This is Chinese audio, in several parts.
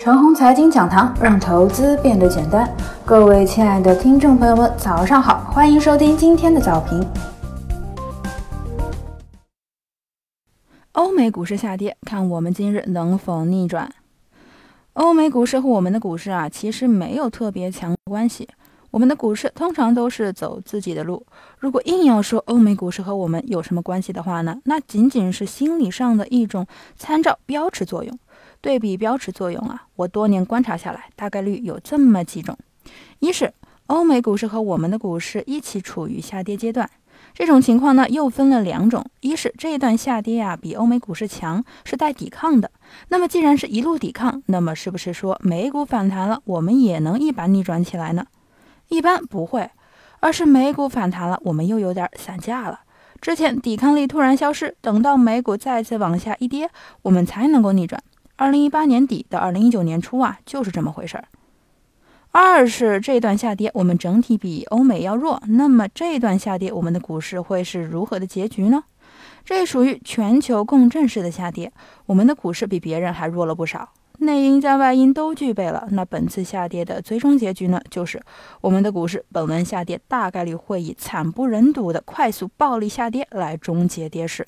陈红财经讲堂，让投资变得简单。各位亲爱的听众朋友们，早上好，欢迎收听今天的早评。欧美股市下跌，看我们今日能否逆转。欧美股市和我们的股市啊，其实没有特别强关系。我们的股市通常都是走自己的路。如果硬要说欧美股市和我们有什么关系的话呢，那仅仅是心理上的一种参照标尺作用。对比标尺作用啊，我多年观察下来，大概率有这么几种：一是欧美股市和我们的股市一起处于下跌阶段，这种情况呢又分了两种：一是这一段下跌啊比欧美股市强，是带抵抗的。那么既然是一路抵抗，那么是不是说美股反弹了，我们也能一把逆转起来呢？一般不会，而是美股反弹了，我们又有点散架了。之前抵抗力突然消失，等到美股再次往下一跌，我们才能够逆转。二零一八年底到二零一九年初啊，就是这么回事儿。二是这段下跌，我们整体比欧美要弱，那么这段下跌，我们的股市会是如何的结局呢？这属于全球共振式的下跌，我们的股市比别人还弱了不少，内因加外因都具备了。那本次下跌的最终结局呢，就是我们的股市本轮下跌大概率会以惨不忍睹的快速暴力下跌来终结跌势。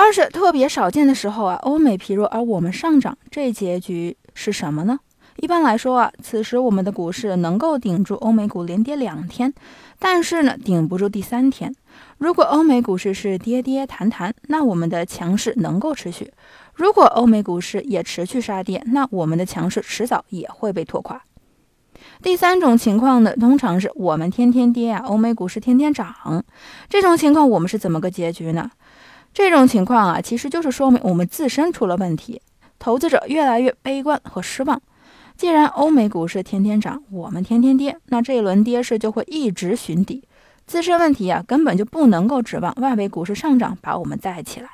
二是特别少见的时候啊，欧美疲弱而我们上涨，这结局是什么呢？一般来说啊，此时我们的股市能够顶住欧美股连跌两天，但是呢，顶不住第三天。如果欧美股市是跌跌弹弹，那我们的强势能够持续；如果欧美股市也持续杀跌，那我们的强势迟早也会被拖垮。第三种情况呢，通常是我们天天跌啊，欧美股市天天涨，这种情况我们是怎么个结局呢？这种情况啊，其实就是说明我们自身出了问题，投资者越来越悲观和失望。既然欧美股市天天涨，我们天天跌，那这一轮跌势就会一直寻底。自身问题啊，根本就不能够指望外围股市上涨把我们带起来。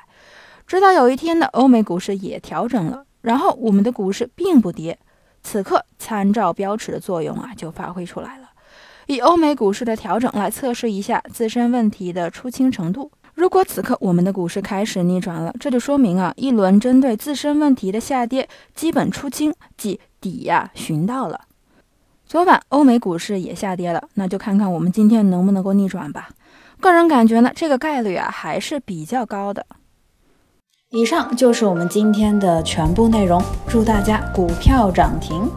直到有一天呢，欧美股市也调整了，然后我们的股市并不跌，此刻参照标尺的作用啊就发挥出来了，以欧美股市的调整来测试一下自身问题的出清程度。如果此刻我们的股市开始逆转了，这就说明啊，一轮针对自身问题的下跌基本出清，即底呀寻到了。昨晚欧美股市也下跌了，那就看看我们今天能不能够逆转吧。个人感觉呢，这个概率啊还是比较高的。以上就是我们今天的全部内容，祝大家股票涨停。